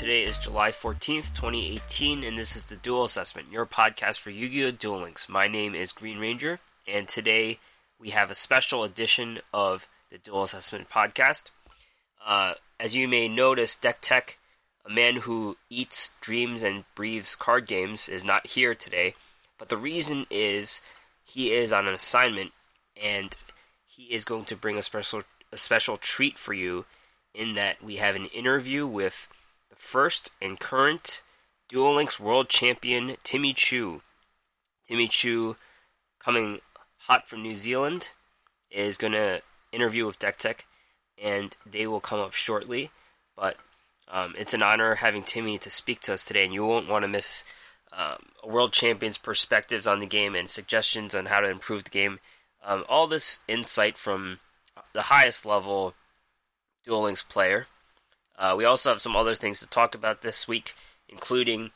Today is July 14th, 2018, and this is the Duel Assessment, your podcast for Yu Gi Oh! Duel Links. My name is Green Ranger, and today we have a special edition of the Duel Assessment podcast. Uh, as you may notice, Deck Tech, a man who eats, dreams, and breathes card games, is not here today, but the reason is he is on an assignment, and he is going to bring a special a special treat for you in that we have an interview with first and current Duel Links World Champion Timmy Chiew. Timmy Chiew, coming hot from New Zealand, is going to interview with Deck Tech, and they will come up shortly. But um, it's an honor having Timmy to speak to us today, and you won't want to miss um, a world champion's perspectives on the game and suggestions on how to improve the game. Um, all this insight from the highest level Duel Links player. Uh, we also have some other things to talk about this week, including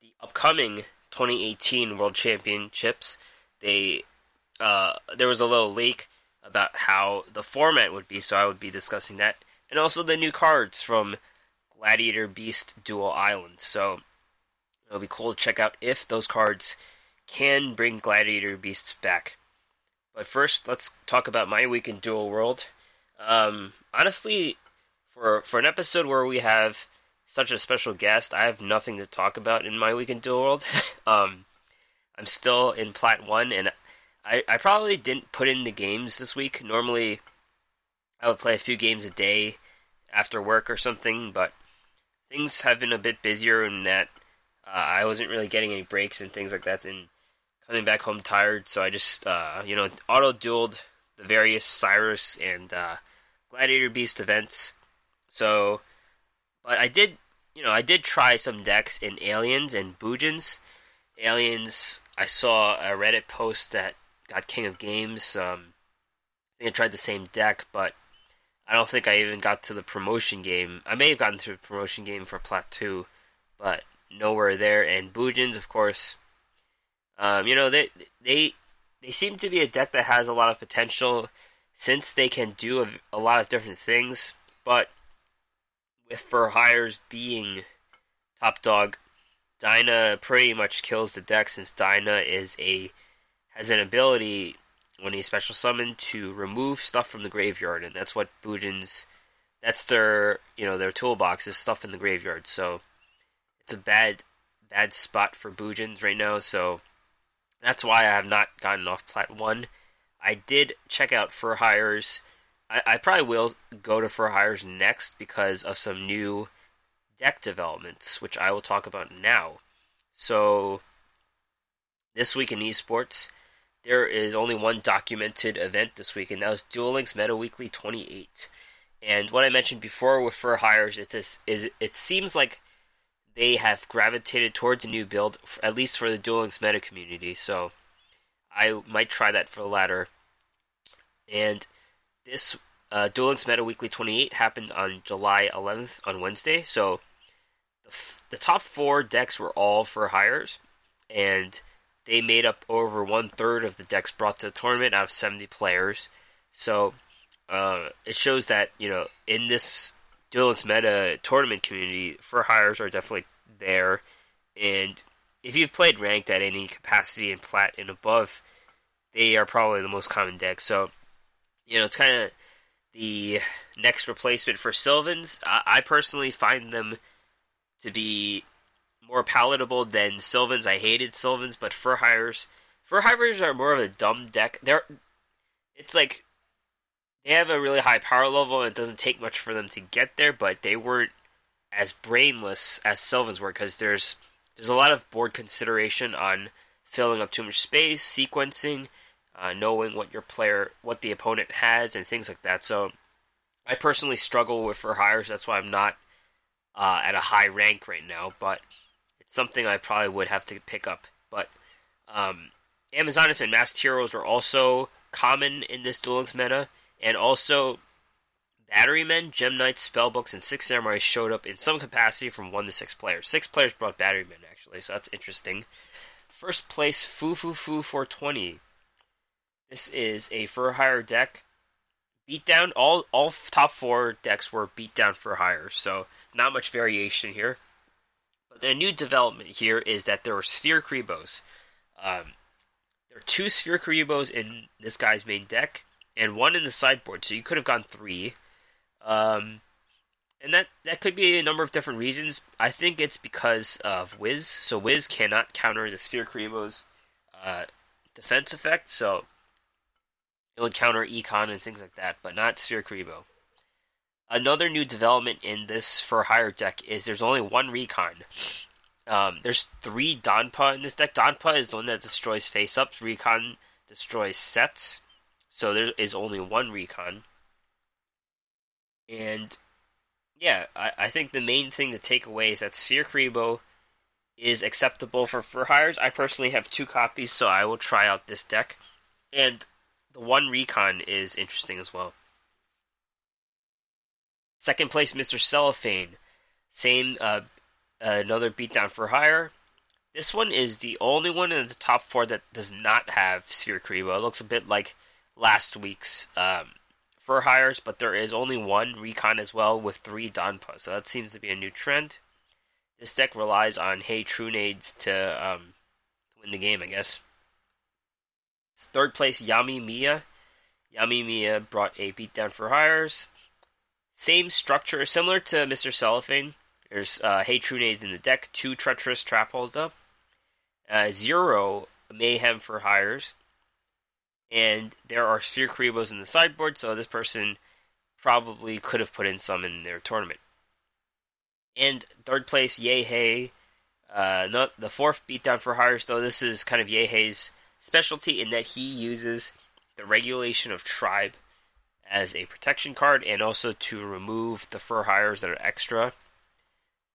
the upcoming 2018 World Championships. They uh, there was a little leak about how the format would be, so I would be discussing that, and also the new cards from Gladiator Beast Dual Island. So it'll be cool to check out if those cards can bring Gladiator Beasts back. But first, let's talk about my week in Duel World. Um, honestly, for for an episode where we have such a special guest, I have nothing to talk about in my week in Duel World. um, I'm still in Plat One, and I I probably didn't put in the games this week. Normally, I would play a few games a day after work or something, but things have been a bit busier in that uh, I wasn't really getting any breaks and things like that, and coming back home tired. So I just uh, you know auto dueled the various Syrus and uh, Gladiator Beast events. So, but I did you know I did try some decks in Aliens and Bujins. Aliens, I saw a Reddit post that got King of Games. Um, I think I tried the same deck, but I don't think I even got to the promotion game. I may have gotten to the promotion game for Plat 2, but nowhere there. And Bujins, of course, um, you know they they they seem to be a deck that has a lot of potential since they can do a, a lot of different things. But Fur Hires being top dog, Dyna pretty much kills the deck since Dyna is a has an ability when he special summon to remove stuff from the graveyard, and that's what Bujins. That's their you know their toolbox is stuff in the graveyard. So it's a bad bad spot for Bujins right now. So that's why I have not gotten off Plat One. I did check out Fur Hires. I, I probably will go to Fur Hires next because of some new deck developments, which I will talk about now. So this week in esports, there is only one documented event this week, and that was Duel Links Meta Weekly 28. And what I mentioned before with Fur Hires, it's a, is it seems like they have gravitated towards a new build, at least for the Duel Links meta community. So I might try that for the latter. And this uh, Meta Weekly 28 happened on July 11th on Wednesday. So the, f- the top four decks were all Fur Hires, and they made up over one third of the decks brought to the tournament out of 70 players. So uh, it shows that you know in this Duel meta tournament community, Fur Hires are definitely there. And if you've played ranked at any capacity in plat and above, they are probably the most common deck. So, you know, it's kind of the next replacement for Sylvans. I, I, personally find them to be more palatable than Sylvans. I hated Sylvans, but Fur Hires, Fur Hires are more of a dumb deck. They're, it's like they have a really high power level, and it doesn't take much for them to get there. But they weren't as brainless as Sylvans were because there's there's a lot of board consideration on filling up too much space, sequencing, uh, knowing what your player, what the opponent has, and things like that. So I personally struggle with Fur Hires. That's why I'm not uh, at a high rank right now. But it's something I probably would have to pick up. But um, Amazoness and Masked Heroes are also common in this Duel Links meta. And also, Battery Men, Gem Knights, Spellbooks, and Six Samurai showed up in some capacity from 1 to 6 players. 6 players brought Battery Men, actually, so that's interesting. First place, Foo Foo Foo 420. This is a Fur Hire deck. Beatdown, all all top four decks were beatdown Fur Hire, so not much variation here. But the new development here is that there are Sphere-Kuribohs. Um, there are two Sphere-Kuribohs in this guy's main deck, and one in the sideboard, so you could have gone three. Um, and that, that could be a number of different reasons. I think it's because of Wiz. So Wiz cannot counter the Sphere-Kuriboh's uh, defense effect, so it would counter Econ and things like that, but not Sphere-Kuriboh. Another new development in this Fur Hire deck is there's only one recon. Um, there's three Donpa in this deck. Donpa is the one that destroys face ups. Recon destroys sets. So there is only one recon. And yeah, I, I think the main thing to take away is that Sphere-Kuriboh is acceptable for Fur Hires. I personally have two copies, so I will try out this deck. And the one recon is interesting as well. Second place, Mr. Cellophane. Same, uh, another beatdown Fur Hire. This one is the only one in the top four that does not have Sphere-Kuriboh. It looks a bit like last week's um, Fur Hires, but there is only one recon as well with three Donpa. So that seems to be a new trend. This deck relies on Hey Trunades to um, win the game, I guess. Third place, Yami Mia. Yami Mia brought a beatdown Fur Hires. Same structure, similar to Mr. Cellophane. There's uh, Hey Trunades in the deck, two Treacherous Trap Holes up, uh, zero Mayhem Fur Hires, and there are Sphere-Kuribohs in the sideboard, so this person probably could have put in some in their tournament. And third place, Yay Hey. Uh, not the fourth beatdown Fur Hires, though this is kind of Yay Hey's specialty in that he uses the regulation of tribe as a protection card and also to remove the fur hires that are extra.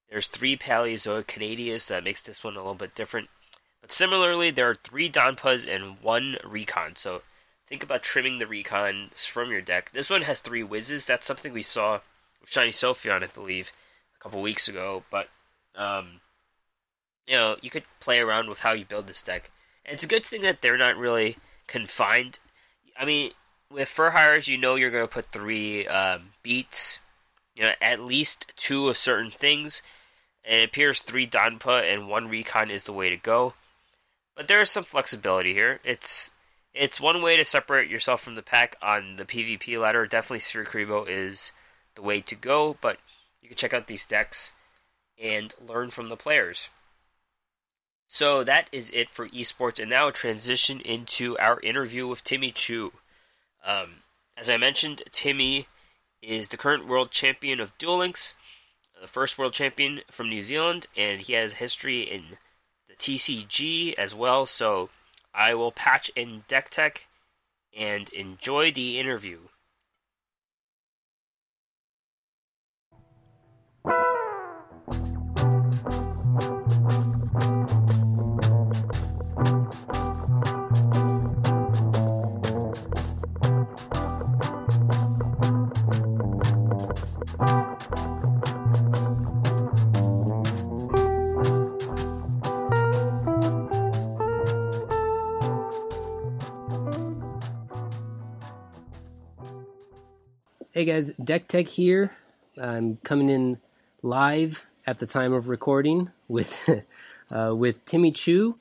There's three Paleozoic Canadias, that makes this one a little bit different. But similarly, there are three Donpas and one Recon. So think about trimming the Recons from your deck. This one has three Whizzes. That's something we saw with Shiny Sophion, I believe, a couple weeks ago. But, um, you know, you could play around with how you build this deck. It's a good thing that they're not really confined. I mean, with fur hires, you know you're going to put three um, beats, you know, at least two of certain things. And it appears three Donpa and one Recon is the way to go. But there is some flexibility here. It's it's one way to separate yourself from the pack on the PvP ladder. Definitely Sphere-Kuriboh is the way to go, but you can check out these decks and learn from the players. So that is it for esports, and now transition into our interview with Timmy Chiew. Um, as I mentioned, Timmy is the current world champion of Duel Links, the first world champion from New Zealand, and he has history in the TCG as well. So I will patch in Deck Tech and enjoy the interview. Hey guys, Deck Tech here. I'm coming in live at the time of recording with uh, with Timmy Chiew,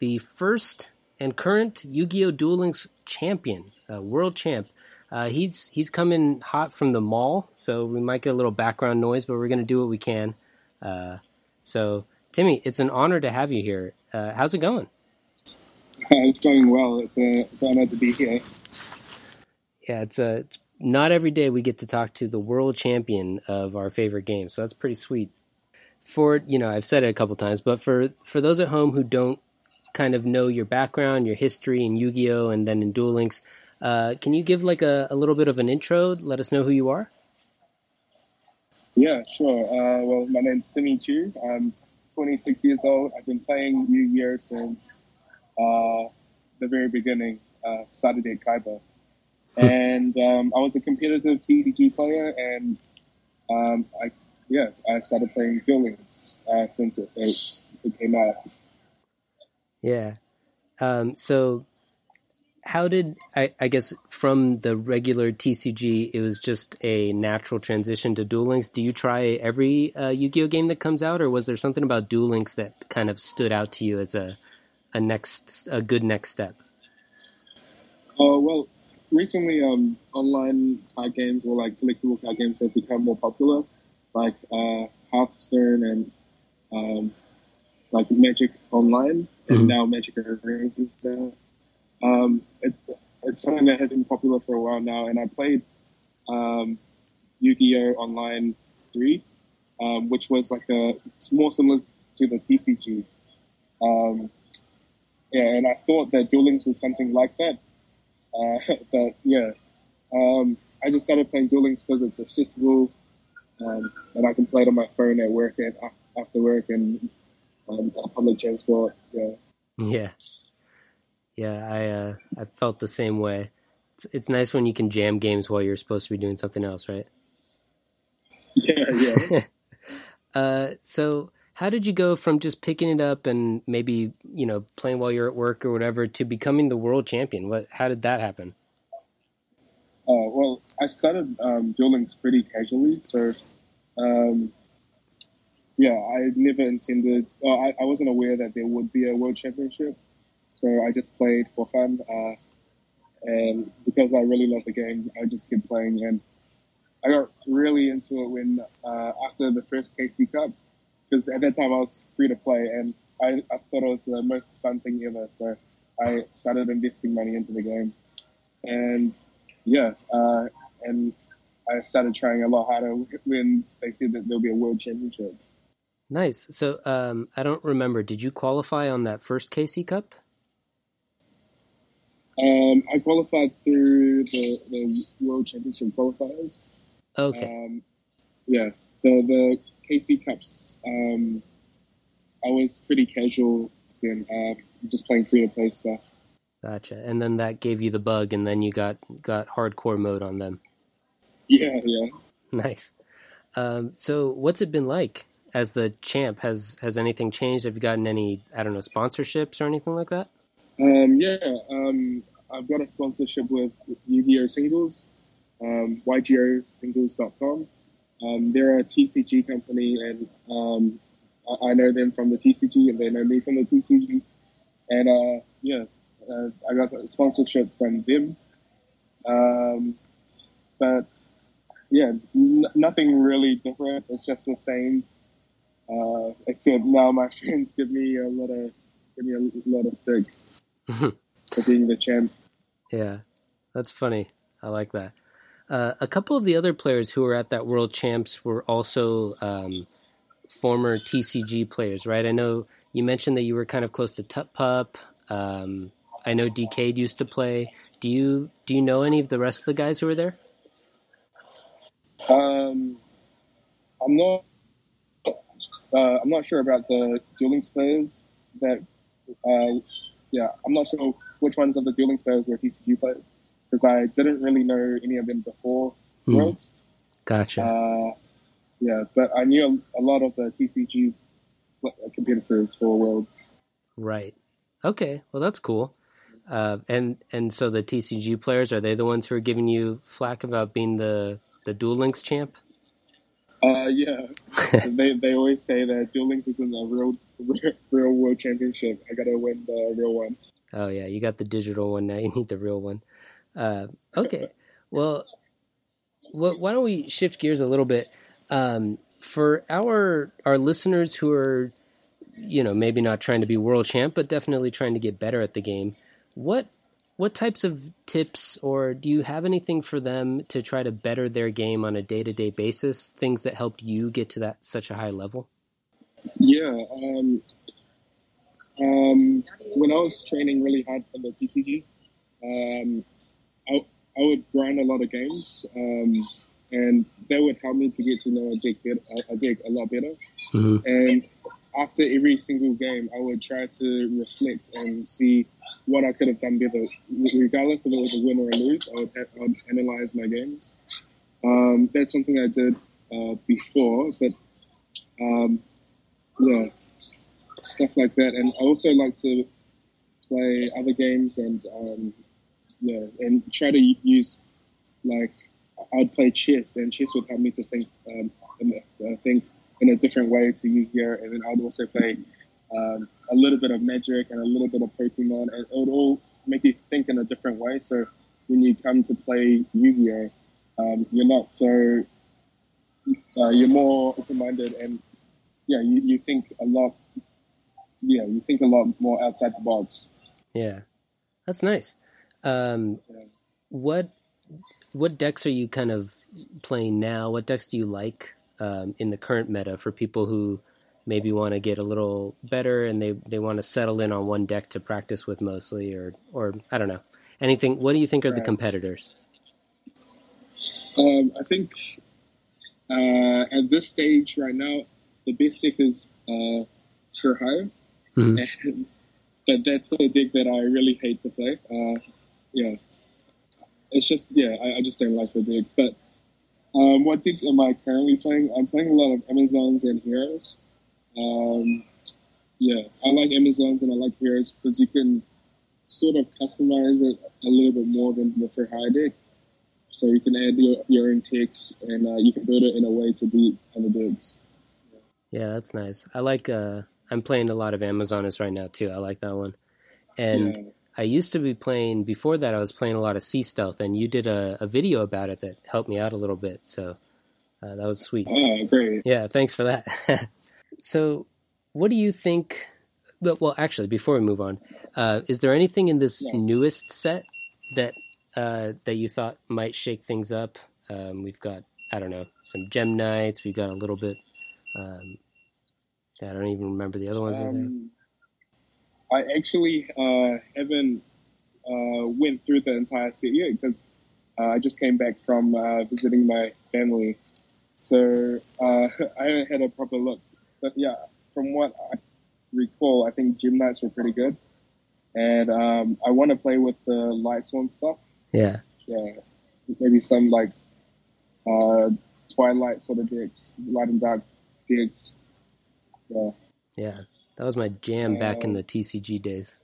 the first and current Yu-Gi-Oh! Duel Links champion, uh, world champ. Uh, he's he's coming hot from the mall, so we might get a little background noise, but we're gonna do what we can. Uh, so, Timmy, it's an honor to have you here. Uh, how's it going? It's going well. It's a it's an honor to be here. Yeah, it's a it's not every day we get to talk to the world champion of our favorite game, so that's pretty sweet. For you know, I've said it a couple times, but for for those at home who don't kind of know your background, your history in Yu-Gi-Oh, and then in Duel Links, uh, can you give like a, a little bit of an intro? Let us know who you are. Yeah, sure. Uh, well, my name's Timmy Chiew. I'm 26 years old. I've been playing Yu-Gi-Oh since uh, the very beginning. Uh, started at Kaiba. And um, I was a competitive TCG player, and um, I yeah I started playing Duel Links uh, since it, it, it, came out. Yeah. Um, so, how did I, I guess from the regular TCG, it was just a natural transition to Duel Links. Do you try every uh, Yu-Gi-Oh game that comes out, or was there something about Duel Links that kind of stood out to you as a a next a good next step? Uh, well, recently, um, online card games or like collectible card games have become more popular, like uh, Hearthstone and um, like Magic Online, and mm-hmm. now Magic Arena. Um, it, it's something that has been popular for a while now, and I played um, Yu-Gi-Oh! Online 3, um, which was like a it's more similar to the TCG. Um, yeah, and I thought that Duel Links was something like that. Uh, but yeah, um, I just started playing Duel Links because it's accessible, um, and I can play it on my phone at work and after work and um, public transport. Yeah. Yeah. Yeah, I uh, I felt the same way. It's, it's nice when you can jam games while you're supposed to be doing something else, right? Yeah, yeah. uh, so how did you go from just picking it up and maybe you know playing while you're at work or whatever to becoming the world champion? What? How did that happen? Uh, well, I started um, Duel Links pretty casually, so um, yeah, I never intended. Uh, I, I wasn't aware that there would be a world championship. So I just played for fun, uh, and because I really love the game, I just kept playing. And I got really into it when uh, after the first KC Cup, because at that time I was free to play, and I, I thought it was the most fun thing ever. So I started investing money into the game, and yeah, uh, and I started trying a lot harder when they said that there'll be a world championship. Nice. So um, I don't remember. Did you qualify on that first KC Cup? Um, I qualified through the, the World Championship qualifiers. Okay. Um, yeah, the the KC Cups. Um, I was pretty casual then, uh, just playing free to play stuff. Gotcha. And then that gave you the bug, and then you got got hardcore mode on them. Yeah, yeah. Nice. Um, so, what's it been like as the champ? Has has anything changed? Have you gotten any I don't know sponsorships or anything like that? Um, yeah, um, I've got a sponsorship with Yu-Gi-Oh! Singles, um, YGOSingles.com. Um, they're a TCG company, and um, I, I, know them from the TCG, and they know me from the TCG. And uh, yeah, uh, I got a sponsorship from them. Um, but yeah, n- nothing really different. It's just the same. Uh, except now my friends give me a lot of give me a lot of stick. for being the champ. Yeah, that's funny. I like that. Uh, a couple of the other players who were at that World Champs were also um, former TCG players, right? I know you mentioned that you were kind of close to Tut Pup. Um, I know Decade used to play. Do you do you know any of the rest of the guys who were there? Um, I'm not. Uh, I'm not sure about the Duel Links players that uh, yeah, I'm not sure which ones of the Duel Links players were TCG players because I didn't really know any of them before mm. Worlds. Gotcha. Uh, yeah, but I knew a, lot of the TCG competitors for Worlds. Right. Okay. Well, that's cool. Uh, and and so the TCG players are they the ones who are giving you flack about being the the Duel Links champ? Uh, yeah. they they always say that Duel Links isn't a real real world championship. I gotta win the real one. Oh yeah, you got the digital one now. You need the real one. Uh, okay, well, why don't we shift gears a little bit? Um, for our our listeners who are, you know, maybe not trying to be world champ, but definitely trying to get better at the game. What what types of tips or do you have anything for them to try to better their game on a day-to-day basis things that helped you get to that such a high level yeah um, um, when i was training really hard for the tcg um, I, would grind a lot of games um, and that would help me to get to know a deck, a deck a lot better mm-hmm. and after every single game i would try to reflect and see what I could have done better. Regardless if it was a win or a lose, I would, I would analyze my games. Um, that's something I did uh, before, but um, yeah, stuff like that. And I also like to play other games and um, yeah, and try to use like I'd play chess, and chess would help me to think um, and uh, think in a different way to here, and then I'd also play um, a little bit of Magic and a little bit of Pokemon, and it would all make you think in a different way. So when you come to play Yu-Gi-Oh, um, you're not so uh, you're more open-minded, and yeah, you, you think a lot. Yeah, you think a lot more outside the box. Yeah, that's nice. Um, what what decks are you kind of playing now? What decks do you like um, in the current meta for people who maybe want to get a little better and they, they want to settle in on one deck to practice with mostly, or or I don't know anything. What do you think are the competitors? Um, I think uh, at this stage right now, the basic is uh, Mhm. and but that's a deck that I really hate to play. Uh, yeah, it's just yeah, I, I just don't like the deck. But um, what deck am I currently playing? I'm playing a lot of Amazons and Heroes. Um, yeah, I like Amazons and I like Heroes because you can sort of customize it a little bit more than the Kurhio deck. So you can add your, your own text and uh, you can build it in a way to beat other decks. Yeah, that's nice. I like. Uh, I'm playing a lot of Amazoness right now too. I like that one. And yeah. I used to be playing before that. I was playing a lot of Sea Stealth, and you did a, a video about it that helped me out a little bit. So uh, that was sweet. Oh, great. Yeah, thanks for that. so, what do you think? Well, well, actually, before we move on, uh, is there anything in this Yeah. newest set that uh, that you thought might shake things up? Um, we've got, I don't know, some Gem Knights. We've got a little bit. Um, I don't even remember the other ones. in there. Um, I actually uh, haven't uh, went through the entire set yet because uh, I just came back from uh, visiting my family, so uh, I haven't had a proper look. But yeah, from what I recall, I think Gem Knights were pretty good, and um, I want to play with the Lightsworn stuff. Yeah, Yeah, maybe some like uh, Twilight sort of decks, light and dark decks. Yeah, yeah, that was my jam back in the TCG days.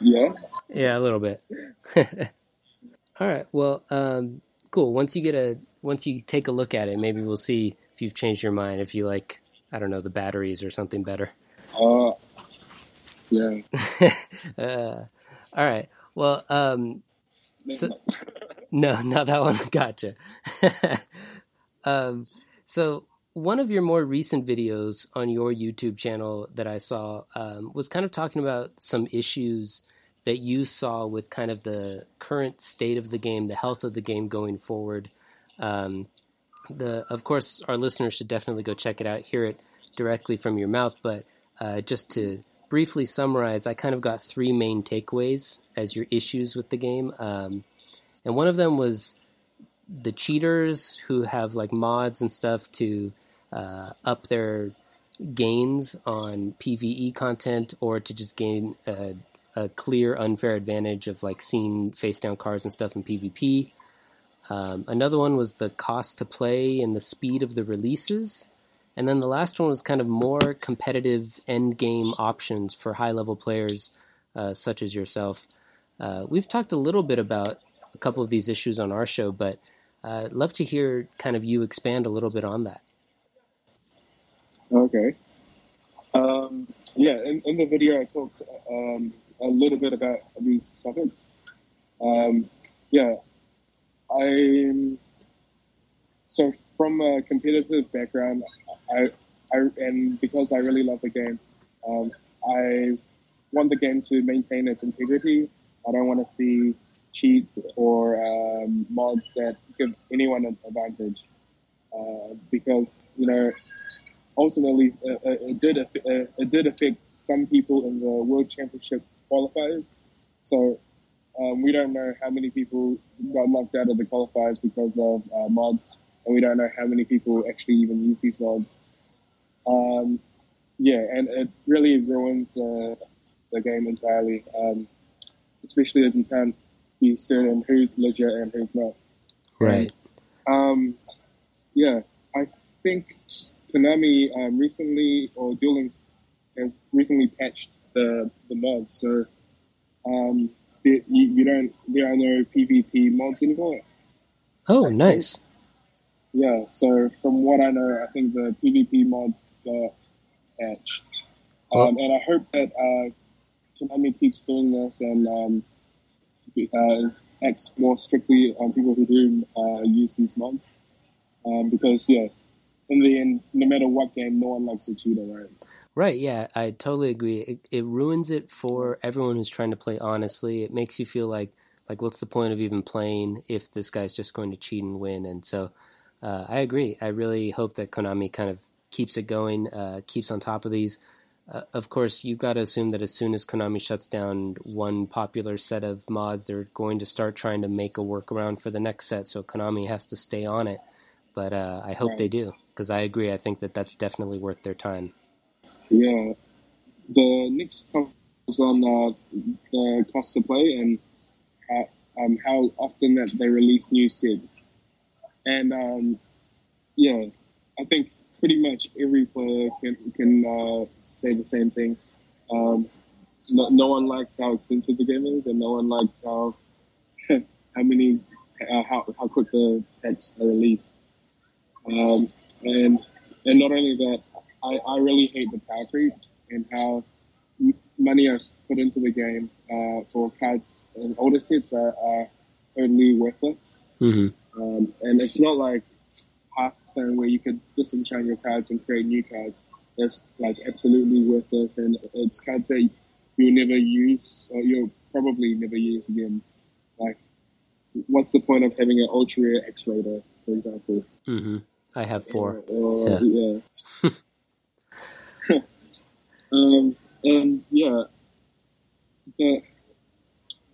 yeah. Yeah, a little bit. All right. Well, um, cool. Once you get a, once you take a look at it, maybe we'll see if you've changed your mind. If you like, I don't know, the batteries or something better. Uh, yeah. uh, all right. Well, um, So- no, not that one. Gotcha. um, so one of your more recent videos on your YouTube channel that I saw um, was kind of talking about some issues that you saw with kind of the current state of the game, the health of the game going forward. Um, the, of course, our listeners should definitely go check it out, hear it directly from your mouth. But uh, just to briefly summarize, I kind of got three main takeaways as your issues with the game. Um, and one of them was the cheaters who have like mods and stuff to uh, up their gains on PVE content or to just gain a, a clear unfair advantage of like seeing face down cards and stuff in PvP. Um, another one was the cost to play and the speed of the releases. And then the last one was kind of more competitive end game options for high level players uh, such as yourself. Uh, we've talked a little bit about a couple of these issues on our show, but uh, love to hear kind of you expand a little bit on that. Okay. Um, yeah, in, in the video, I talked um, a little bit about these topics. Um, yeah, I so from a competitive background, I, I and because I really love the game, um, I want the game to maintain its integrity. I don't want to see cheats or um, mods that give anyone an advantage, uh, because you know ultimately uh, uh, it did aff- uh, it did affect some people in the World Championship qualifiers. So um, we don't know how many people got knocked out of the qualifiers because of uh, mods, and we don't know how many people actually even use these mods. Um, yeah, and it really ruins the the game entirely, um, especially if you can't be certain who's legit and who's not. Right. Um, yeah, I think Konami um, recently, or Duel Links has recently patched the the mods. So um, you, you don't there are no PvP mods anymore. Oh, nice. Yeah, so from what I know, I think the PvP mods got patched. Um, and I hope that uh, Konami keeps doing this and um, uh, acts more strictly on people who do uh, use these mods. Um, because, yeah, in the end, no matter what game, no one likes a cheater, right? Right, yeah, I totally agree. It, it ruins it for everyone who's trying to play honestly. It makes you feel like, like, what's the point of even playing if this guy's just going to cheat and win? And so uh, I agree. I really hope that Konami kind of keeps it going, uh, keeps on top of these. Uh, of course, you've got to assume that as soon as Konami shuts down one popular set of mods, they're going to start trying to make a workaround for the next set. So Konami has to stay on it. But uh, I hope right. they do because I agree. I think that that's definitely worth their time. Yeah, the next was on uh, the cost to play and how, um, how often that they release new sets. And um, yeah, I think pretty much every player can can uh, say the same thing. Um, no, no, one likes how expensive the game is, and no one likes how how many uh, how how quick the packs are released. Um, and and not only that, I, I really hate the power creep and how money is put into the game uh, for cards and older sets are, are totally worthless. Mm-hmm. Um, and it's not like Hearthstone where you could disenchant your cards and create new cards. That's like absolutely worthless, and it's cards that you'll never use or you'll probably never use again. Like, what's the point of having an ultra rare X Raider, for example? Mm-hmm. I have four. Uh, yeah. yeah. um, and yeah, the,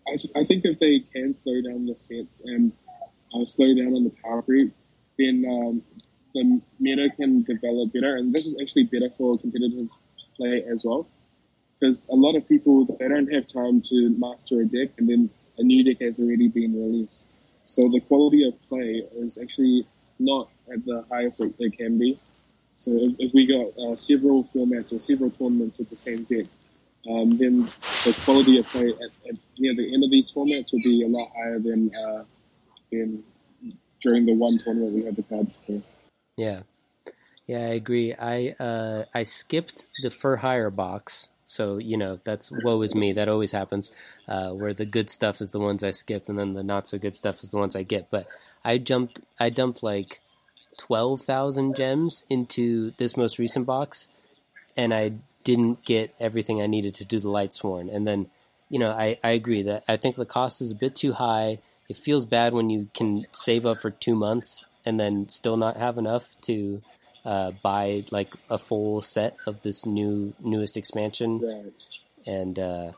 I, th- I think if they can slow down the sets and uh, slow down on the power creep, then um, the meta can develop better. And this is actually better for competitive play as well. Because a lot of people, they don't have time to master a deck and then a new deck has already been released. So the quality of play is actually not at the highest it, it can be. So if, if we got uh, several formats or several tournaments with the same deck, um, then the quality of play at, at, near the end of these formats will be a lot higher than uh, than during the one tournament we had the cards for. Yeah, yeah, I agree. I uh, I skipped the Fur Hire box, so you know that's woe is me. That always happens, uh, where the good stuff is the ones I skip, and then the not so good stuff is the ones I get. But I jumped, I dumped like twelve thousand gems into this most recent box, and I didn't get everything I needed to do the Lightsworn. And then, you know, I, I agree that I think the cost is a bit too high. It feels bad when you can save up for two months and then still not have enough to uh, buy like a full set of this new newest expansion. Right. And uh,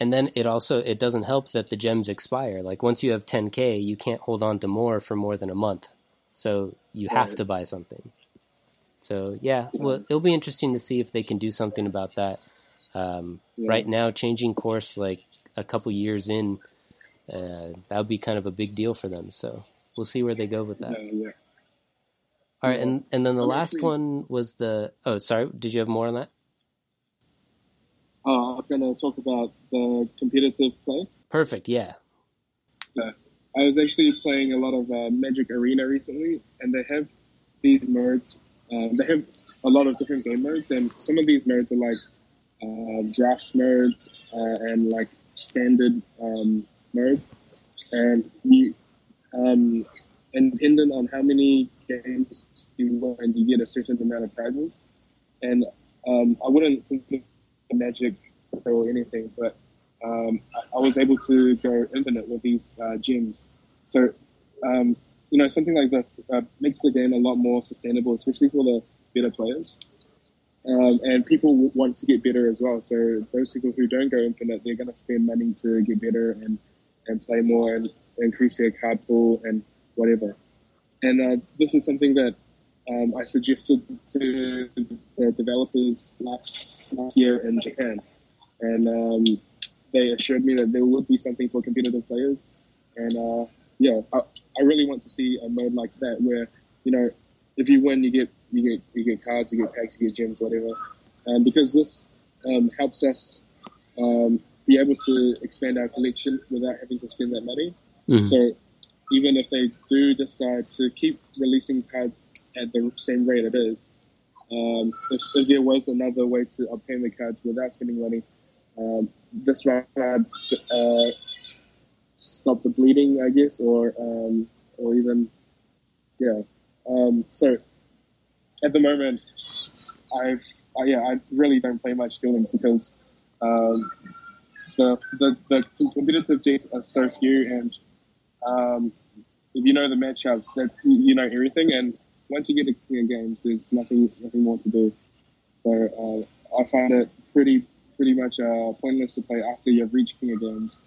and then it also it doesn't help that the gems expire. Like once you have 10k, you can't hold on to more for more than a month. So you right. have to buy something. So yeah, well, it'll be interesting to see if they can do something about that. Um, yeah. Right now, changing course like a couple years in, uh, that would be kind of a big deal for them. So we'll see where they go with that. Yeah. All right, and and then the last one was the. Oh, sorry. Did you have more on that? Uh, I was going to talk about the competitive play. Perfect. Yeah. Uh, I was actually playing a lot of uh, Magic Arena recently, and they have these modes um, they have a lot of different game modes, and some of these modes are like uh, draft modes uh, and like standard um, modes, and you um, and dependent on how many games you win, you get a certain amount of prizes. And um, I wouldn't Magic or anything, but um, I, I was able to go infinite with these uh, gems. So um, you know, something like this uh, makes the game a lot more sustainable, especially for the better players. Um, and people want to get better as well. So those people who don't go infinite, they're going to spend money to get better and, and play more and increase their card pool and whatever. And uh, this is something that um, I suggested to the developers last, last year in Japan. And um, they assured me that there would be something for competitive players. And uh, yeah, I, I really want to see a mode like that where, you know, if you win, you get you get you get cards, you get packs, you get gems, whatever. Um, because this um, helps us um, be able to expand our collection without having to spend that money. Mhm. So even if they do decide to keep releasing cards at the same rate it is, um, if, if there was another way to obtain the cards without spending money, um, this might uh, stop the bleeding, I guess, or um, or even yeah. Um, so at the moment, I've I, yeah I really don't play much Duel Links because um, the, the the competitive decks are so few, and um, if you know the matchups, that's you know everything. And once you get to King of Games, there's nothing nothing more to do. So uh, I find it pretty pretty much uh, pointless to play after you've reached King of Games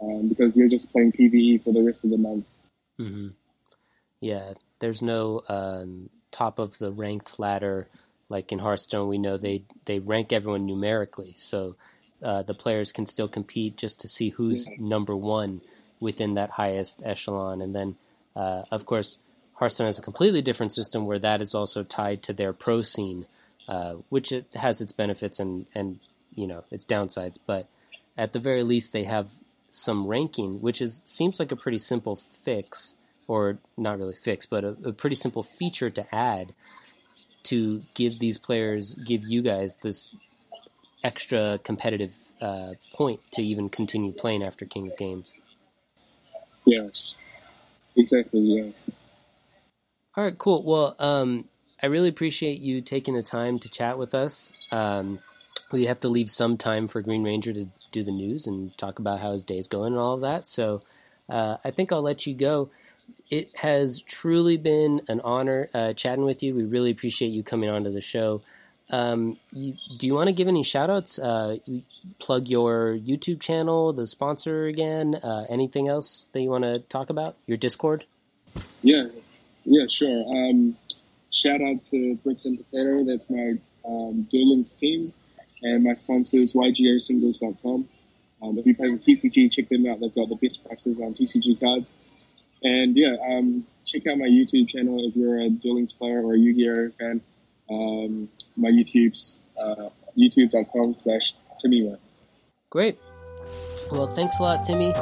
um, because you're just playing PVE for the rest of the month. Mm-hmm. Yeah, there's no um, top of the ranked ladder like in Hearthstone. We know they they rank everyone numerically, so uh, the players can still compete just to see who's number one within that highest echelon. And then, uh, of course, Hearthstone has a completely different system where that is also tied to their pro scene, uh, which it has its benefits and and you know its downsides. But at the very least, they have some ranking, which is seems like a pretty simple fix, or not really fix, but a, a pretty simple feature to add to give these players, give you guys this extra competitive uh, point to even continue playing after King of Games. Yes, exactly. Yeah. All right, cool. Well, um, I really appreciate you taking the time to chat with us. Um, we have to leave some time for Green Ranger to do the news and talk about how his day's going and all of that. So uh, I think I'll let you go. It has truly been an honor uh, chatting with you. We really appreciate you coming onto the show. Um, you, do you want to give any shout outs? Uh, plug your YouTube channel, the sponsor again, uh, anything else that you want to talk about? Your Discord? Yeah, yeah, sure. Um, shout out to Bricks and Potato. That's my um, team. And my sponsor is YGOSingles.com. Um, if you play with TCG, check them out. They've got the best prices on TCG cards. And yeah, um, check out my YouTube channel if you're a Duel Links player or a Yu-Gi-Oh fan. Um, my YouTube's uh, youtube.com slash Timiwa. Great. Well, thanks a lot, Timmy.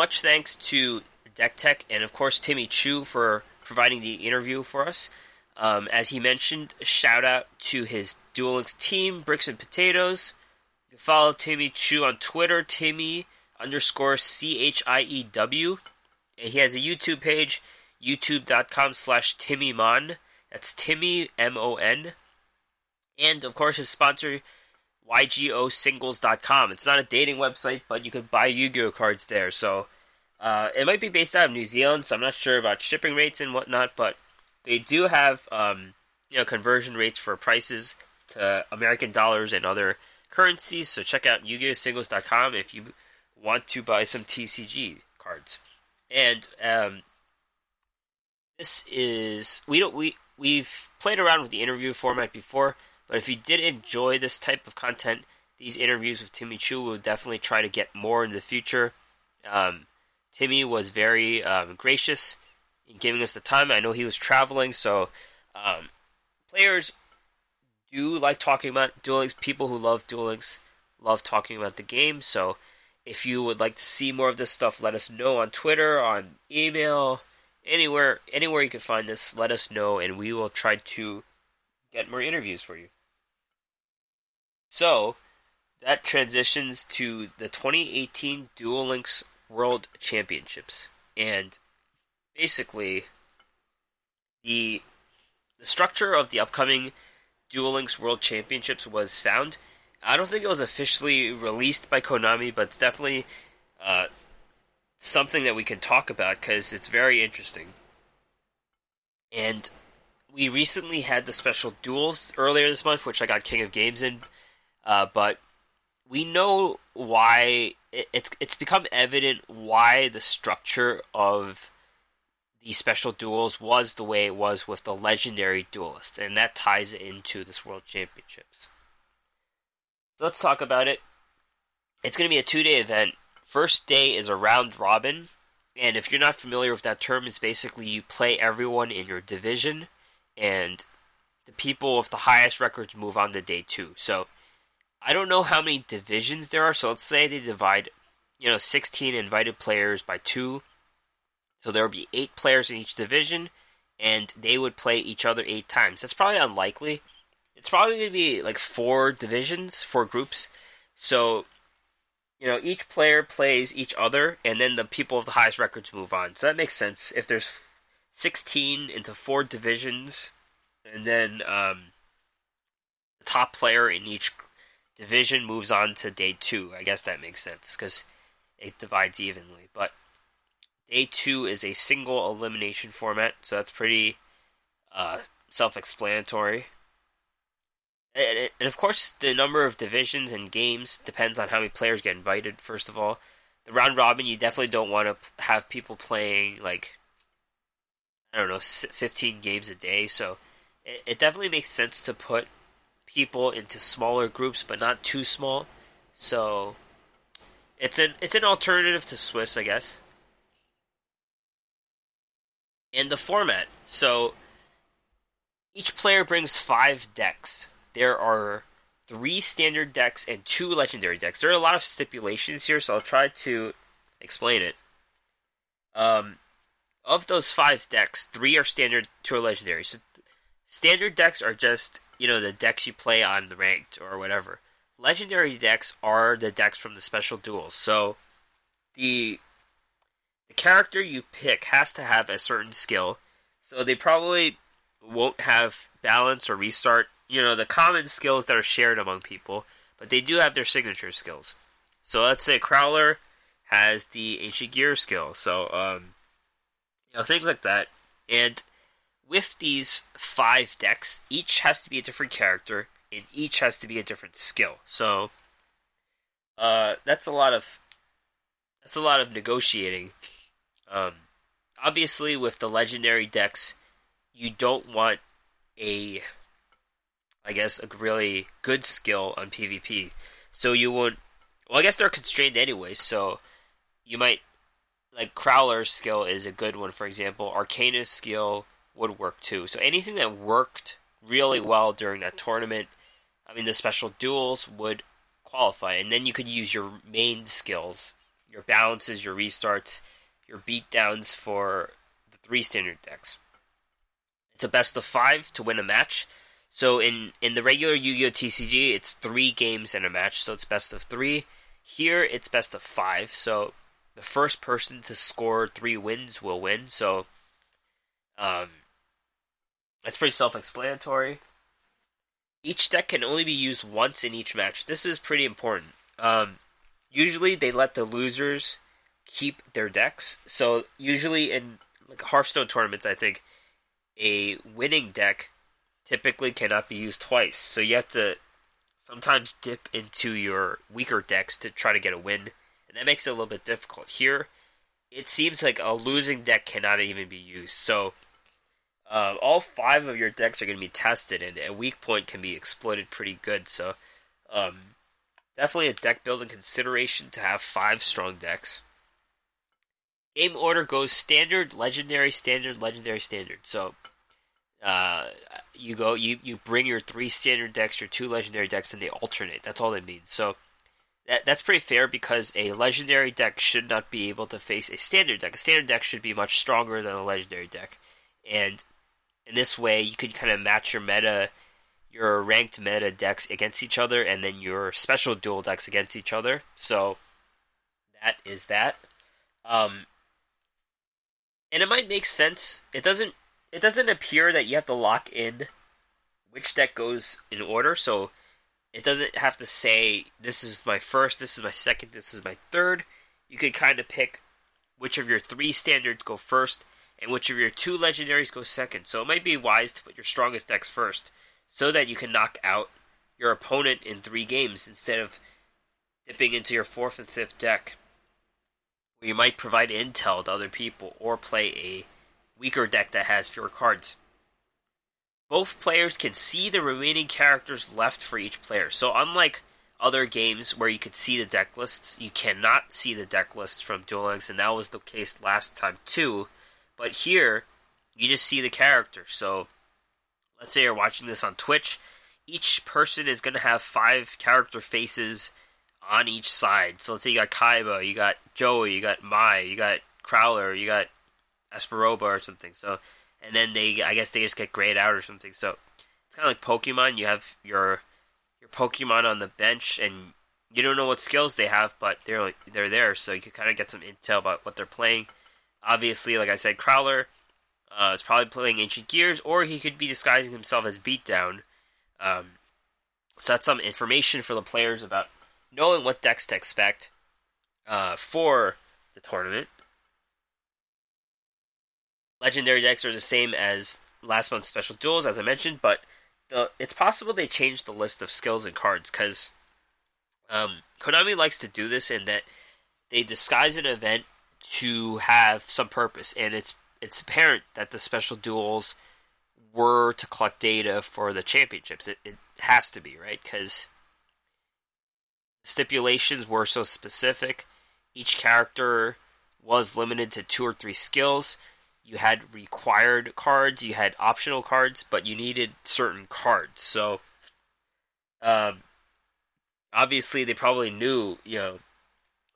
Much thanks to Deck Tech and of course Timmy Chiew for providing the interview for us. Um, as he mentioned, a shout out to his Duel Links team, Bricks and Potatoes. You can follow Timmy Chiew on Twitter, Timmy underscore C H I E W. And he has a YouTube page, youtube.com slash Timmy Mon. That's Timmy M O N. And of course his sponsor, YGOsingles.com. It's not a dating website, but you can buy Yu-Gi-Oh cards there. So uh, it might be based out of New Zealand, so I'm not sure about shipping rates and whatnot, but they do have um, you know conversion rates for prices to American dollars and other currencies. So check out YuGiOhSingles.com if you want to buy some TCG cards. And um, this is we don't we we've played around with the interview format before. But if you did enjoy this type of content, these interviews with Timmy Chiew, we'll definitely try to get more in the future. Um, Timmy was very um, gracious in giving us the time. I know he was traveling, so um, players do like talking about Duel Links. People who love Duel Links love talking about the game. So if you would like to see more of this stuff, let us know on Twitter, on email, anywhere, anywhere you can find this. Let us know, and we will try to get more interviews for you. So that transitions to the 2018 Duel Links World Championships, and basically the the structure of the upcoming Duel Links World Championships was found. I don't think it was officially released by Konami, but it's definitely uh, something that we can talk about because it's very interesting. And we recently had the special duels earlier this month, which I got King of Games in. Uh, but we know why it, it's it's become evident why the structure of the special duels was the way it was with the legendary duelist, and that ties into this world championships. So let's talk about it. It's going to be a two day event. First day is a round robin, and if you're not familiar with that term, it's basically you play everyone in your division, and the people with the highest records move on to day two. So I don't know how many divisions there are. So let's say they divide, you know, 16 invited players by two. So there would be eight players in each division, and they would play each other eight times. That's probably unlikely. It's probably going to be like four divisions, four groups. So, you know, each player plays each other, and then the people of the highest records move on. So that makes sense. If there's 16 into four divisions, and then um, the top player in each division moves on to day two. I guess that makes sense because it divides evenly. But day two is a single elimination format, so that's pretty uh, self-explanatory. And, and of course, the number of divisions and games depends on how many players get invited. First of all, the round robin, you definitely don't want to have people playing like I don't know, 15 games a day. So it, it definitely makes sense to put people into smaller groups, but not too small. So it's an it's an alternative to Swiss, I guess. And the format. So each player brings five decks. There are three standard decks and two legendary decks. There are a lot of stipulations here, so I'll try to explain it. Um, of those five decks, three are standard, two are legendary. So Standard decks are just, you know, the decks you play on the ranked or whatever. Legendary decks are the decks from the special duels. So the the character you pick has to have a certain skill. So they probably won't have balance or restart, you know, the common skills that are shared among people, but they do have their signature skills. So let's say Crowler has the ancient gear skill. So um you know, things like that. And with these five decks, each has to be a different character, and each has to be a different skill. So, uh, that's a lot of that's a lot of negotiating. Um, obviously, with the legendary decks, you don't want a, I guess, a really good skill on PvP. So you won't. Well, I guess they're constrained anyway. So you might like Crowler's skill is a good one. For example, Arkana's skill would work too. So anything that worked really well during that tournament, I mean, the special duels would qualify, and then you could use your main skills, your balances, your restarts, your beatdowns for the three standard decks. It's a best of five to win a match. So in in the regular Yu-Gi-Oh TCG, it's three games in a match, so it's best of three. Here, it's best of five. So the first person to score three wins will win. So um, it's pretty self-explanatory. Each deck can only be used once in each match. This is pretty important. Um, usually, they let the losers keep their decks. So usually in like Hearthstone tournaments, I think a winning deck typically cannot be used twice. So you have to sometimes dip into your weaker decks to try to get a win, and that makes it a little bit difficult. Here, it seems like a losing deck cannot even be used. So um, all five of your decks are going to be tested, and a weak point can be exploited pretty good. So, um, definitely a deck building consideration to have five strong decks. Game order goes standard, legendary, standard, legendary, standard. So, uh, you go, you you bring your three standard decks, your two legendary decks, and they alternate. That's all they mean. So, that that's pretty fair because a legendary deck should not be able to face a standard deck. A standard deck should be much stronger than a legendary deck, and in this way, you could kind of match your meta, your ranked meta decks against each other, and then your special duel decks against each other. So that is that. Um, and it might make sense. It doesn't. It doesn't appear that you have to lock in which deck goes in order. So it doesn't have to say this is my first, this is my second, this is my third. You could kind of pick which of your three standards go first, and which of your two legendaries go second. So it might be wise to put your strongest decks first, so that you can knock out your opponent in three games instead of dipping into your fourth and fifth deck, you might provide intel to other people or play a weaker deck that has fewer cards. Both players can see the remaining characters left for each player. So unlike other games where you could see the deck lists, you cannot see the deck lists from Duel Links, and that was the case last time too. But here, you just see the character. So let's say you're watching this on Twitch, each person is going to have five character faces on each side. So let's say you got Kaiba, you got Joey, you got Mai, you got Crowler, you got Espa Roba or something. So, and then they, I guess they just get grayed out or something. So it's kind of like Pokemon. You have your your Pokemon on the bench, and you don't know what skills they have, but they're they're there, so you can kind of get some intel about what they're playing. Obviously, like I said, Crowler uh, is probably playing Ancient Gears, or he could be disguising himself as Beatdown. Um, so that's some information for the players about knowing what decks to expect uh, for the tournament. Legendary decks are the same as last month's special duels, as I mentioned, but the, it's possible they changed the list of skills and cards because um, Konami likes to do this in that they disguise an event to have some purpose, and it's it's apparent that the special duels were to collect data for the championships. It, it has to be right because stipulations were so specific. Each character was limited to two or three skills. You had required cards, you had optional cards, but you needed certain cards. So, um, obviously, they probably knew, you know,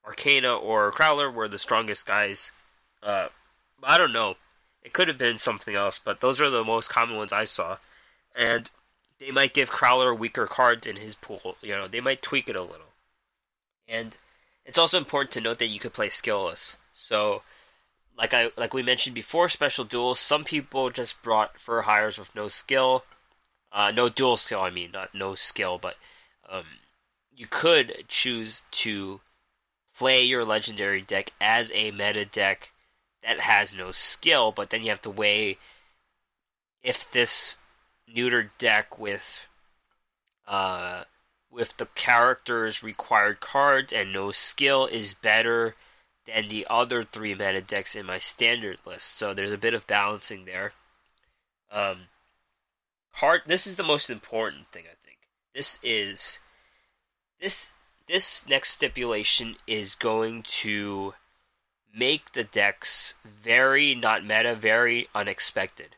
Arkana or Crowler were the strongest guys. Uh, I don't know. It could have been something else, but those are the most common ones I saw. And they might give Crowler weaker cards in his pool. You know, they might tweak it a little. And it's also important to note that you could play skillless. So, like I like we mentioned before, special duels. Some people just brought fur hires with no skill, uh, no dual skill. I mean, not no skill, but um, you could choose to play your legendary deck as a meta deck that has no skill, but then you have to weigh if this neutered deck with uh, with the character's required cards and no skill is better than the other three meta decks in my standard list. So there's a bit of balancing there. Um, card. This is the most important thing I think. This is this this next stipulation is going to make the decks very not meta, very unexpected.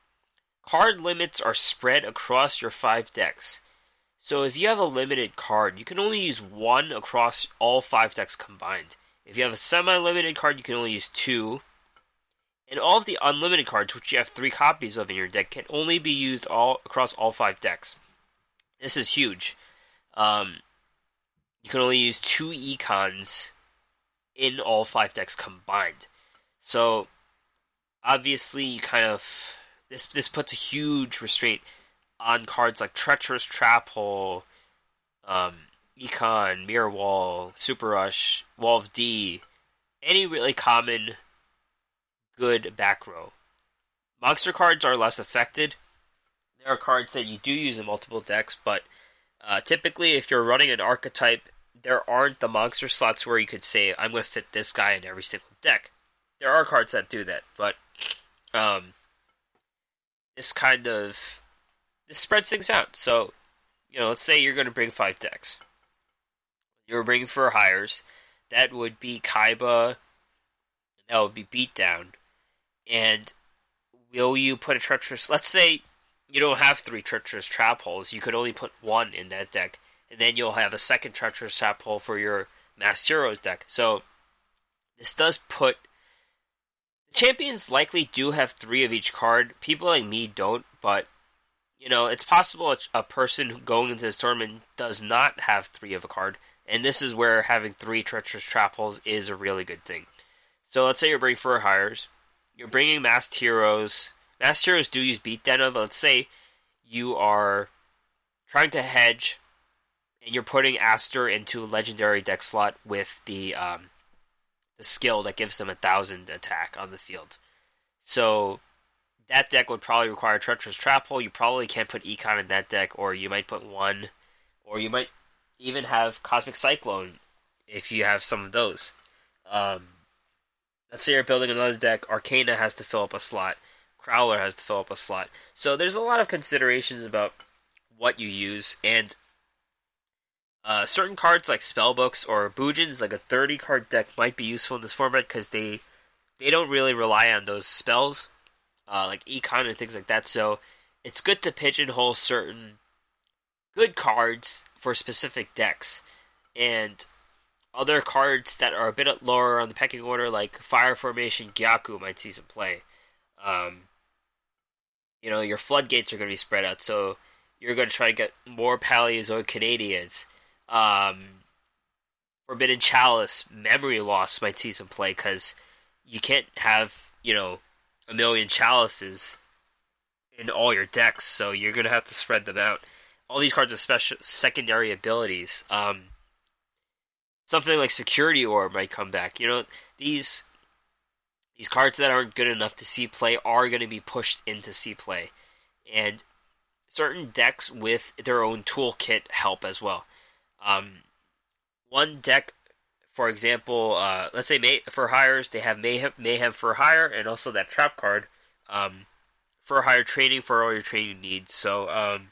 Card limits are spread across your five decks. So if you have a limited card, you can only use one across all five decks combined. If you have a semi-limited card, you can only use two. And all of the unlimited cards, which you have three copies of in your deck, can only be used all across all five decks. This is huge. Um, you can only use two econs in all five decks combined. So obviously, you kind of this this puts a huge restraint on cards like Treacherous Trap Hole, um, Econ, Mirror Wall, Super Rush, Wall of D, any really common good back row. Monster cards are less affected. There are cards that you do use in multiple decks, but uh, typically, if you're running an archetype, there aren't the monster slots where you could say, I'm going to fit this guy in every single deck. There are cards that do that, but um, this kind of this spreads things out. So, you know, let's say you're going to bring five decks. You're bringing fur hires. That would be Kaiba. That would be Beatdown. And will you put a treacherous? Let's say you don't have three treacherous trap holes. You could only put one in that deck, and then you'll have a second treacherous trap hole for your Masked Heroes deck. So this does put the champions likely do have three of each card. People like me don't, but you know, it's possible a person going into this tournament does not have three of a card, and this is where having three treacherous trap holes is a really good thing. So let's say you're bringing fur hires, you're bringing masked heroes. Masked heroes do use beatdown, but let's say you are trying to hedge, you're putting Aster into a legendary deck slot with the um, the skill that gives them a thousand attack on the field. So that deck would probably require Treacherous Trap Hole. You probably can't put Econ in that deck, or you might put one, or you might even have Cosmic Cyclone if you have some of those. Um, let's say you're building another deck. Arkana has to fill up a slot. Crowler has to fill up a slot. So there's a lot of considerations about what you use, and uh, certain cards like spellbooks or Bujins, like a 30 card deck, might be useful in this format because they they don't really rely on those spells, uh, like econ and things like that. So it's good to pigeonhole certain good cards for specific decks, and other cards that are a bit lower on the pecking order, like Fire Formation Gyaku, might see some play. Um, you know, your floodgates are going to be spread out, so you're going to try to get more Paleozoic Canadians um, Forbidden Chalice, Memory Loss might see some play because you can't have you know a million chalices in all your decks, so you're gonna have to spread them out. All these cards have special secondary abilities. Um, something like Security Orb might come back. You know these these cards that aren't good enough to see play are going to be pushed into see play, and certain decks with their own toolkit help as well. Um, one deck, for example, uh, let's say May- Fur Hires, they have Mayhem, Mayhem Fur Hire, and also that trap card um, for hire training for all your training needs. So um,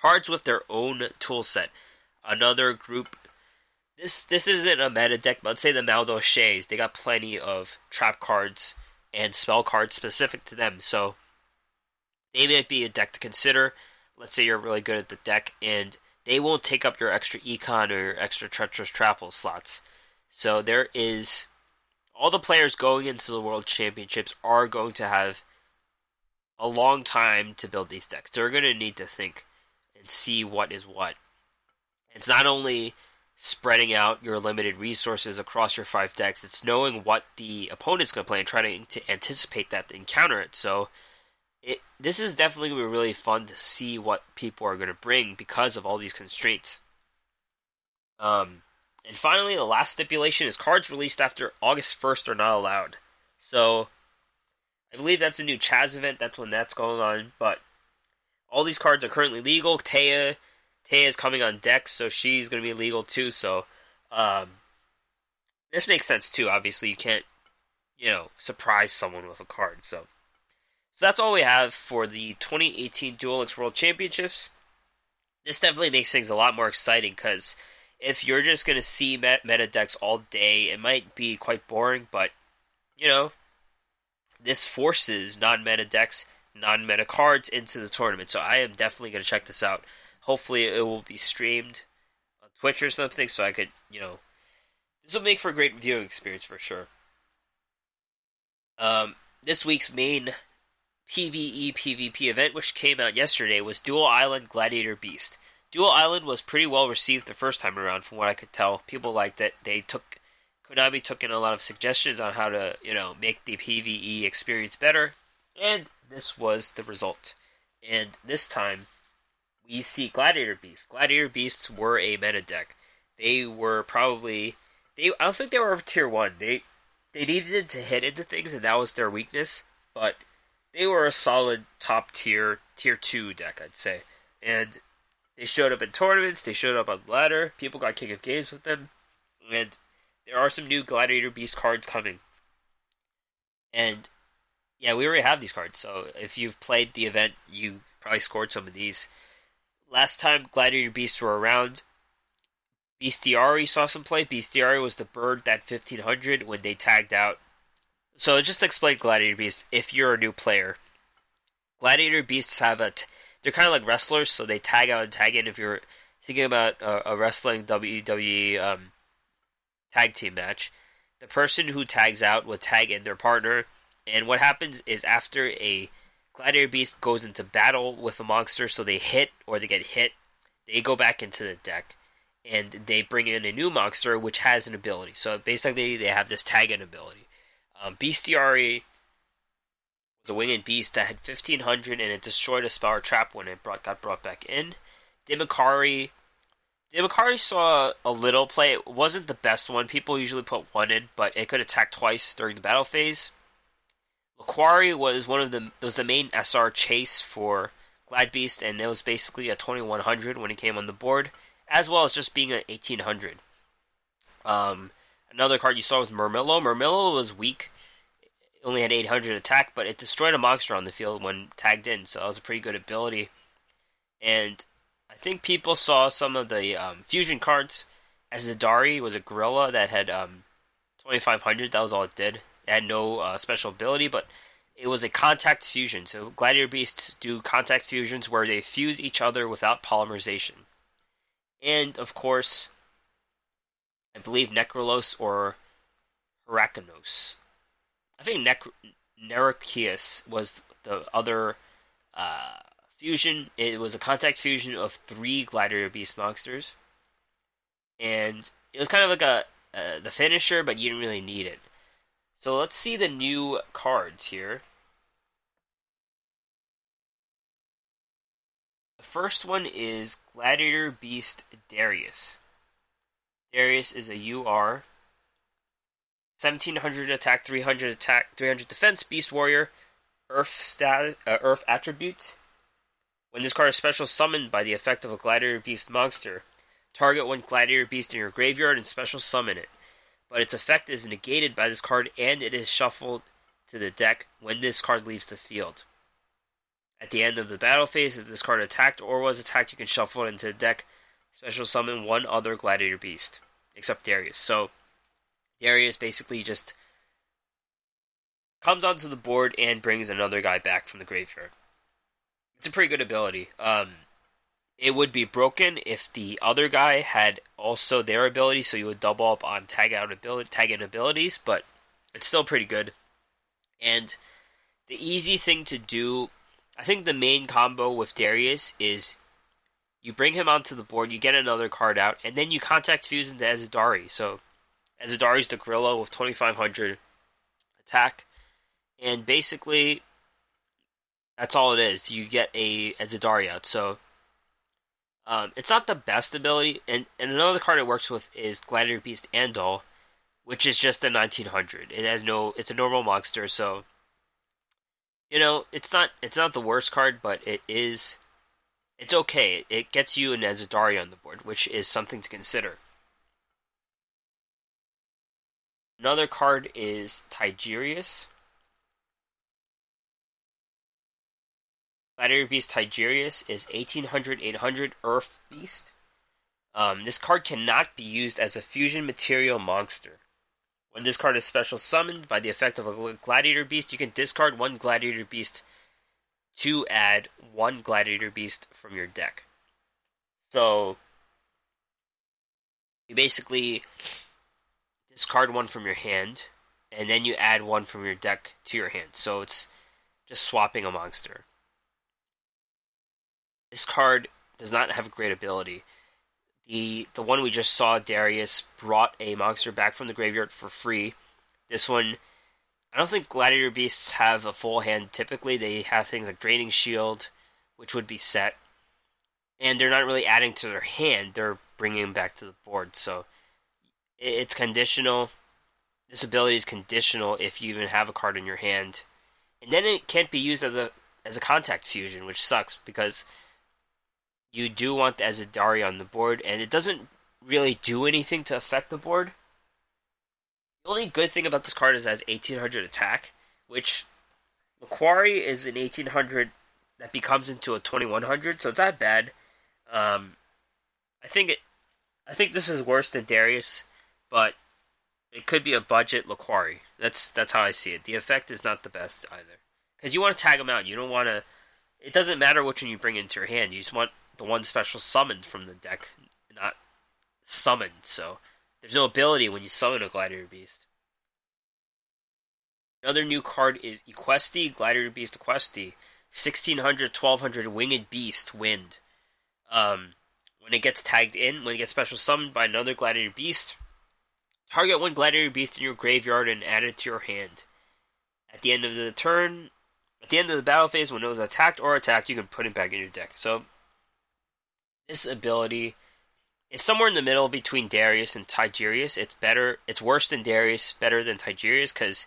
cards with their own tool set. Another group. This this isn't a meta deck, but let's say the Madolches, they got plenty of trap cards and spell cards specific to them. So they might be a deck to consider. Let's say you're really good at the deck and they won't take up your extra econ or extra treacherous trap hole slots. So there is all the players going into the world championships are going to have a long time to build these decks. They're going to need to think and see what is what. It's not only spreading out your limited resources across your five decks, it's knowing what the opponent's going to play and trying to, to anticipate that and counter it. So it this is definitely going to be really fun to see what people are going to bring because of all these constraints. Um, and finally, the last stipulation is cards released after August 1st are not allowed. So, I believe that's a new Chazz event. That's when that's going on. But all these cards are currently legal. Taya, Taya is coming on deck, so she's going to be legal too. So, um, this makes sense too. Obviously, you can't, you know, surprise someone with a card. So, so that's all we have for the 2018 Duel World Championships. This definitely makes things a lot more exciting because if you're just going to see meta decks all day, it might be quite boring, but, you know, this forces non meta decks, non meta cards into the tournament. So I am definitely going to check this out. Hopefully, it will be streamed on Twitch or something so I could, you know, this will make for a great viewing experience for sure. Um, this week's main PvE PvP event, which came out yesterday, was Duel Island Gladiator Beast. Duel Island was pretty well received the first time around, from what I could tell. People liked it. They took Konami took in a lot of suggestions on how to, you know, make the PvE experience better, and this was the result. And this time, we see Gladiator Beasts. Gladiator Beasts were a meta deck. They were probably they. I don't think they were tier one. They they needed to hit into things, and that was their weakness. But they were a solid top tier tier two deck, I'd say. And they showed up in tournaments, they showed up on ladder, people got king of games with them, and there are some new Gladiator Beast cards coming. And yeah, we already have these cards, so if you've played the event, you probably scored some of these. Last time Gladiator Beasts were around, Bestiari saw some play. Bestiari was the bird that 1500 when they tagged out so just to explain Gladiator Beasts, if you're a new player, Gladiator Beasts have a. T- they're kind of like wrestlers, so they tag out and tag in. If you're thinking about a, a wrestling WWE um, tag team match, the person who tags out will tag in their partner, and what happens is after a Gladiator Beast goes into battle with a monster, so they hit or they get hit, they go back into the deck, and they bring in a new monster which has an ability. So basically, they have this tag in ability. Um, Bestiari was a winged beast that had 1500 and it destroyed a spell or trap when it brought, got brought back in. Dimacari. Dimacari saw a little play. It wasn't the best one. People usually put one in, but it could attack twice during the battle phase. Laquari was one of the was the main SR chase for Glad Beast, and it was basically a 2100 when he came on the board, as well as just being an 1800. Um, Another card you saw was Murmillo. Murmillo was weak. only had 800 attack, but it destroyed a monster on the field when tagged in, so that was a pretty good ability. And I think people saw some of the um, fusion cards. As Essedarii was a gorilla that had um, 2500, that was all it did. It had no uh, special ability, but it was a contact fusion. So Gladiator Beasts do contact fusions where they fuse each other without polymerization. And of course, I believe Necrolos or Hyrcanos. I think Nec- was the other uh, fusion. It was a contact fusion of three Gladiator Beast monsters, and it was kind of like a uh, the finisher, but you didn't really need it. So let's see the new cards here. The first one is Gladiator Beast Darius. Darius is a UR. 1700 attack, 300 attack, 300 defense, Beast Warrior, Earth stat, uh, Earth attribute. When this card is special summoned by the effect of a Gladiator Beast monster, target one Gladiator Beast in your graveyard and special summon it. But its effect is negated by this card and it is shuffled to the deck when this card leaves the field. At the end of the battle phase, if this card attacked or was attacked, you can shuffle it into the deck, special summon one other Gladiator Beast, except Darius. So, Darius basically just comes onto the board and brings another guy back from the graveyard. It's a pretty good ability. Um, it would be broken if the other guy had also their ability, so you would double up on tag out ability, tag in abilities, but it's still pretty good. And the easy thing to do I think the main combo with Darius is you bring him onto the board, you get another card out, and then you contact fuse into Essedarii. So Essedarii's the gorilla with 2500 attack, and basically that's all it is. You get a Essedarii out. So um, it's not the best ability, and, and another card it works with is Gladiator Beast Andal, which is just a 1900. It has no, it's a normal monster, so you know, it's not it's not the worst card, but it is it's okay. It gets you an Essedarii on the board, which is something to consider. Another card is Tygerius. Gladiator Beast Tygerius is 1800 800 Earth Beast. Um, this card cannot be used as a fusion material monster. When this card is special summoned by the effect of a Gladiator Beast, you can discard one Gladiator Beast to add one Gladiator Beast from your deck. So, you basically discard one from your hand, and then you add one from your deck to your hand. So it's just swapping a monster. This card does not have a great ability the the one we just saw, Darius brought a monster back from the graveyard for free. This one, I don't think Gladiator Beasts have a full hand. Typically, they have things like Draining Shield, which would be set, and they're not really adding to their hand. They're bringing them back to the board. So it's conditional. This ability is conditional if you even have a card in your hand, and then it can't be used as a as a contact fusion, which sucks because you do want the Essedarii on the board, and it doesn't really do anything to affect the board. Only good thing about this card is it has 1800 attack, which Laquari is an 1800 that becomes into a 2100, so it's not bad. Um, I think it, I think this is worse than Darius, but it could be a budget Laquari. That's that's how I see it. The effect is not the best either, because you want to tag them out. You don't want to. It doesn't matter which one you bring into your hand. You just want the one special summoned from the deck, not summoned. So there's no ability when you summon a Gladiator Beast. Another new card is Equesti, Gladiator Beast Equesti. 1600, 1200 Winged Beast, Wind. Um, when it gets tagged in, when it gets special summoned by another Gladiator Beast, target one Gladiator Beast in your graveyard and add it to your hand. At the end of the turn, at the end of the battle phase, when it was attacked or attacked, you can put it back in your deck. So this ability is somewhere in the middle between Darius and Tygerius. It's better. It's worse than Darius, better than Tygerius because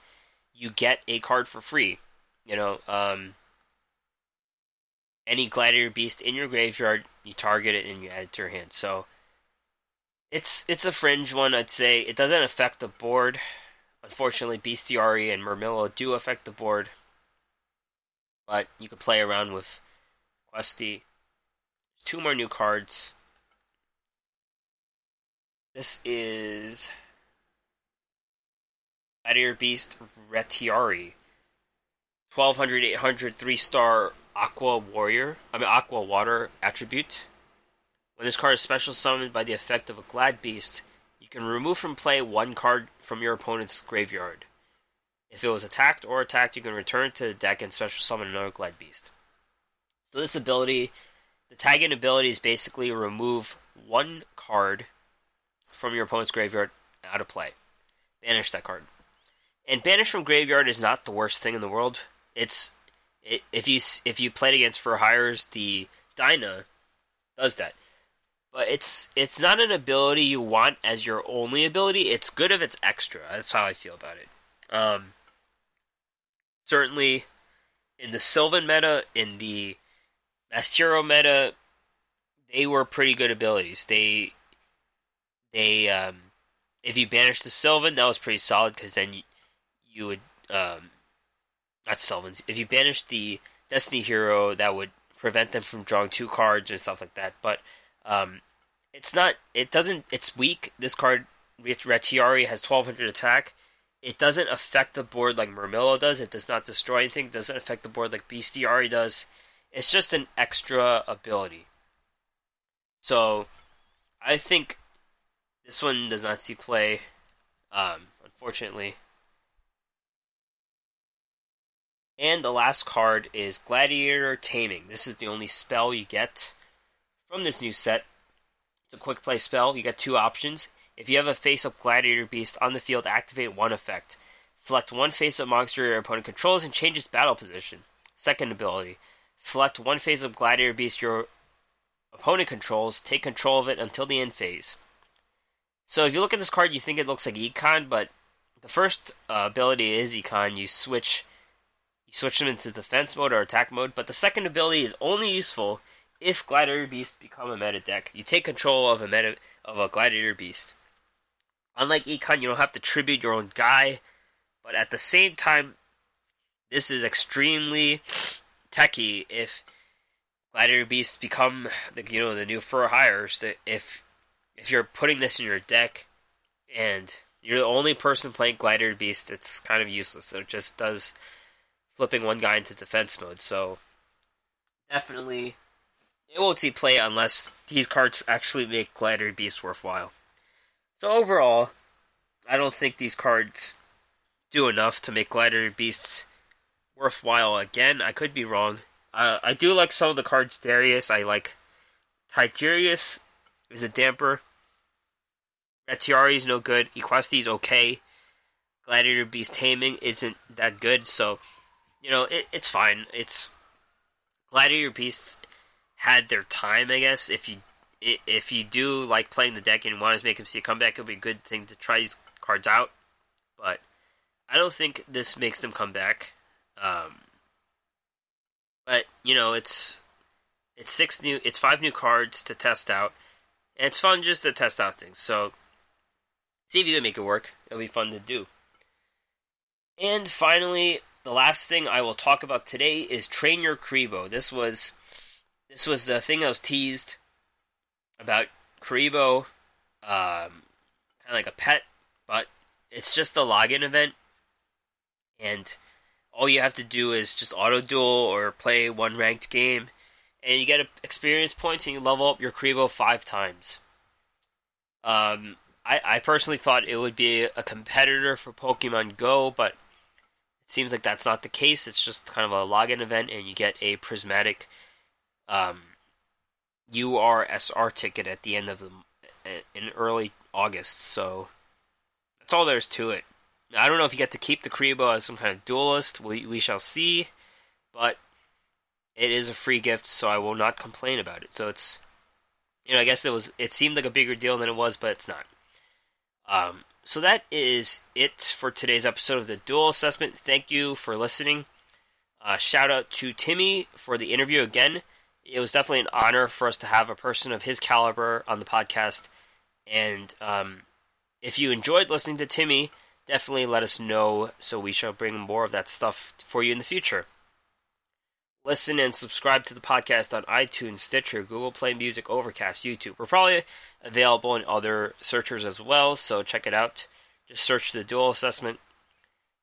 you get a card for free. You know, um, any gladiator beast in your graveyard, you target it and you add it to your hand. So it's it's a fringe one, I'd say. It doesn't affect the board. Unfortunately, Bestiari and Murmillo do affect the board, but you could play around with Questy. Two more new cards. This is Gladiator Beast Retiari. 1200, 800, 3 star Aqua Warrior. I mean, Aqua Water attribute. When this card is special summoned by the effect of a Glad Beast, you can remove from play one card from your opponent's graveyard. If it was attacked or attacked, you can return it to the deck and special summon another Glad Beast. So this ability, the tag in ability is basically remove one card from your opponent's graveyard out of play. Banish that card. And banish from graveyard is not the worst thing in the world. It's it, if you if you played against Fur Hires, the Dyna does that. But it's it's not an ability you want as your only ability. It's good if it's extra. That's how I feel about it. Um, certainly, in the Sylvan meta, in the Mastero meta, they were pretty good abilities. They they um, if you banish the Sylvan, that was pretty solid because then you, you would um, not Sylvans. If you banish the Destiny hero, that would prevent them from drawing two cards and stuff like that. But um, it's not. It doesn't. It's weak. This card, Retiari, has 1200 attack. It doesn't affect the board like Murmillo does. It does not destroy anything. It doesn't affect the board like Bestiari does. It's just an extra ability. So, I think this one does not see play. Um, unfortunately. And the last card is Gladiator Taming. This is the only spell you get from this new set. It's a quick play spell. You get two options. If you have a face up Gladiator Beast on the field, activate one effect. Select one face up monster your opponent controls and change its battle position. Second ability. Select one face up Gladiator Beast your opponent controls, take control of it until the end phase. So if you look at this card, you think it looks like Econ, but the first uh, ability is Econ. You switch you switch them into defense mode or attack mode, but the second ability is only useful if Gladiator Beast become a meta deck. You take control of a meta of a Gladiator Beast. Unlike Econ, you don't have to tribute your own guy, but at the same time, this is extremely techy if Gladiator Beasts become the you know the new fur hires. If if you're putting this in your deck and you're the only person playing Glider Beast, it's kind of useless. It just does flipping one guy into defense mode. So definitely, it won't see play unless these cards actually make Glider Beast worthwhile. So overall, I don't think these cards do enough to make Glider Beasts worthwhile. Again, I could be wrong. Uh, I do like some of the cards. Darius, I like. Tygerius is a damper. Retiari is no good. Equesti is okay. Gladiator Beast Taming isn't that good, so you know, it, it's fine. It's Gladiator Beasts had their time, I guess. If you if you do like playing the deck and want to make them see a comeback, it would be a good thing to try these cards out. But I don't think this makes them come back. Um, but you know, it's it's six new, it's five new cards to test out, and it's fun just to test out things. So see if you can make it work. It'll be fun to do. And finally, the last thing I will talk about today is Train Your Kuriboh. This was this was the thing I was teased about Kuriboh, um, kind of like a pet, but it's just a login event, and all you have to do is just auto duel or play one ranked game, and you get experience points and you level up your Kuriboh five times. Um, I, I personally thought it would be a competitor for Pokemon Go, but it Seems like that's not the case. It's just kind of a login event, and you get a prismatic um, URSR ticket at the end of the in early August. So that's all there's to it. I don't know if you get to keep the Kuriboh as some kind of duelist. We we shall see, but it is a free gift, so I will not complain about it. So it's you know I guess it was it seemed like a bigger deal than it was, but it's not. Um, so that is it for today's episode of the Duel Assessment. Thank you for listening. Uh, shout out to Timmy for the interview again. It was definitely an honor for us to have a person of his caliber on the podcast. And um, if you enjoyed listening to Timmy, definitely let us know so we shall bring more of that stuff for you in the future. Listen and subscribe to the podcast on iTunes, Stitcher, Google Play Music, Overcast, YouTube. We're probably available in other searchers as well, so check it out. Just search the Duel Assessment.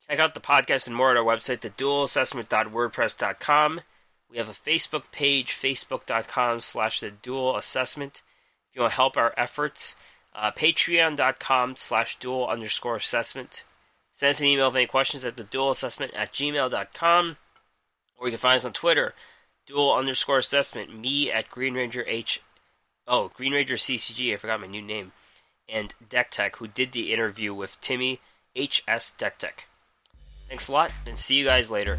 Check out the podcast and more at our website, theduelassessment.wordpress.com. We have a Facebook page, facebook.com slash the duel assessment. If you want to help our efforts, uh, patreon.com slash dual underscore assessment. Send us an email with any questions at the at gmail.com. Or you can find us on Twitter, dual underscore assessment, me at Green Ranger H. Oh, Green Ranger CCG, I forgot my new name. And Deck Tech, who did the interview with Timmy HS Deck Tech. Thanks a lot, and see you guys later.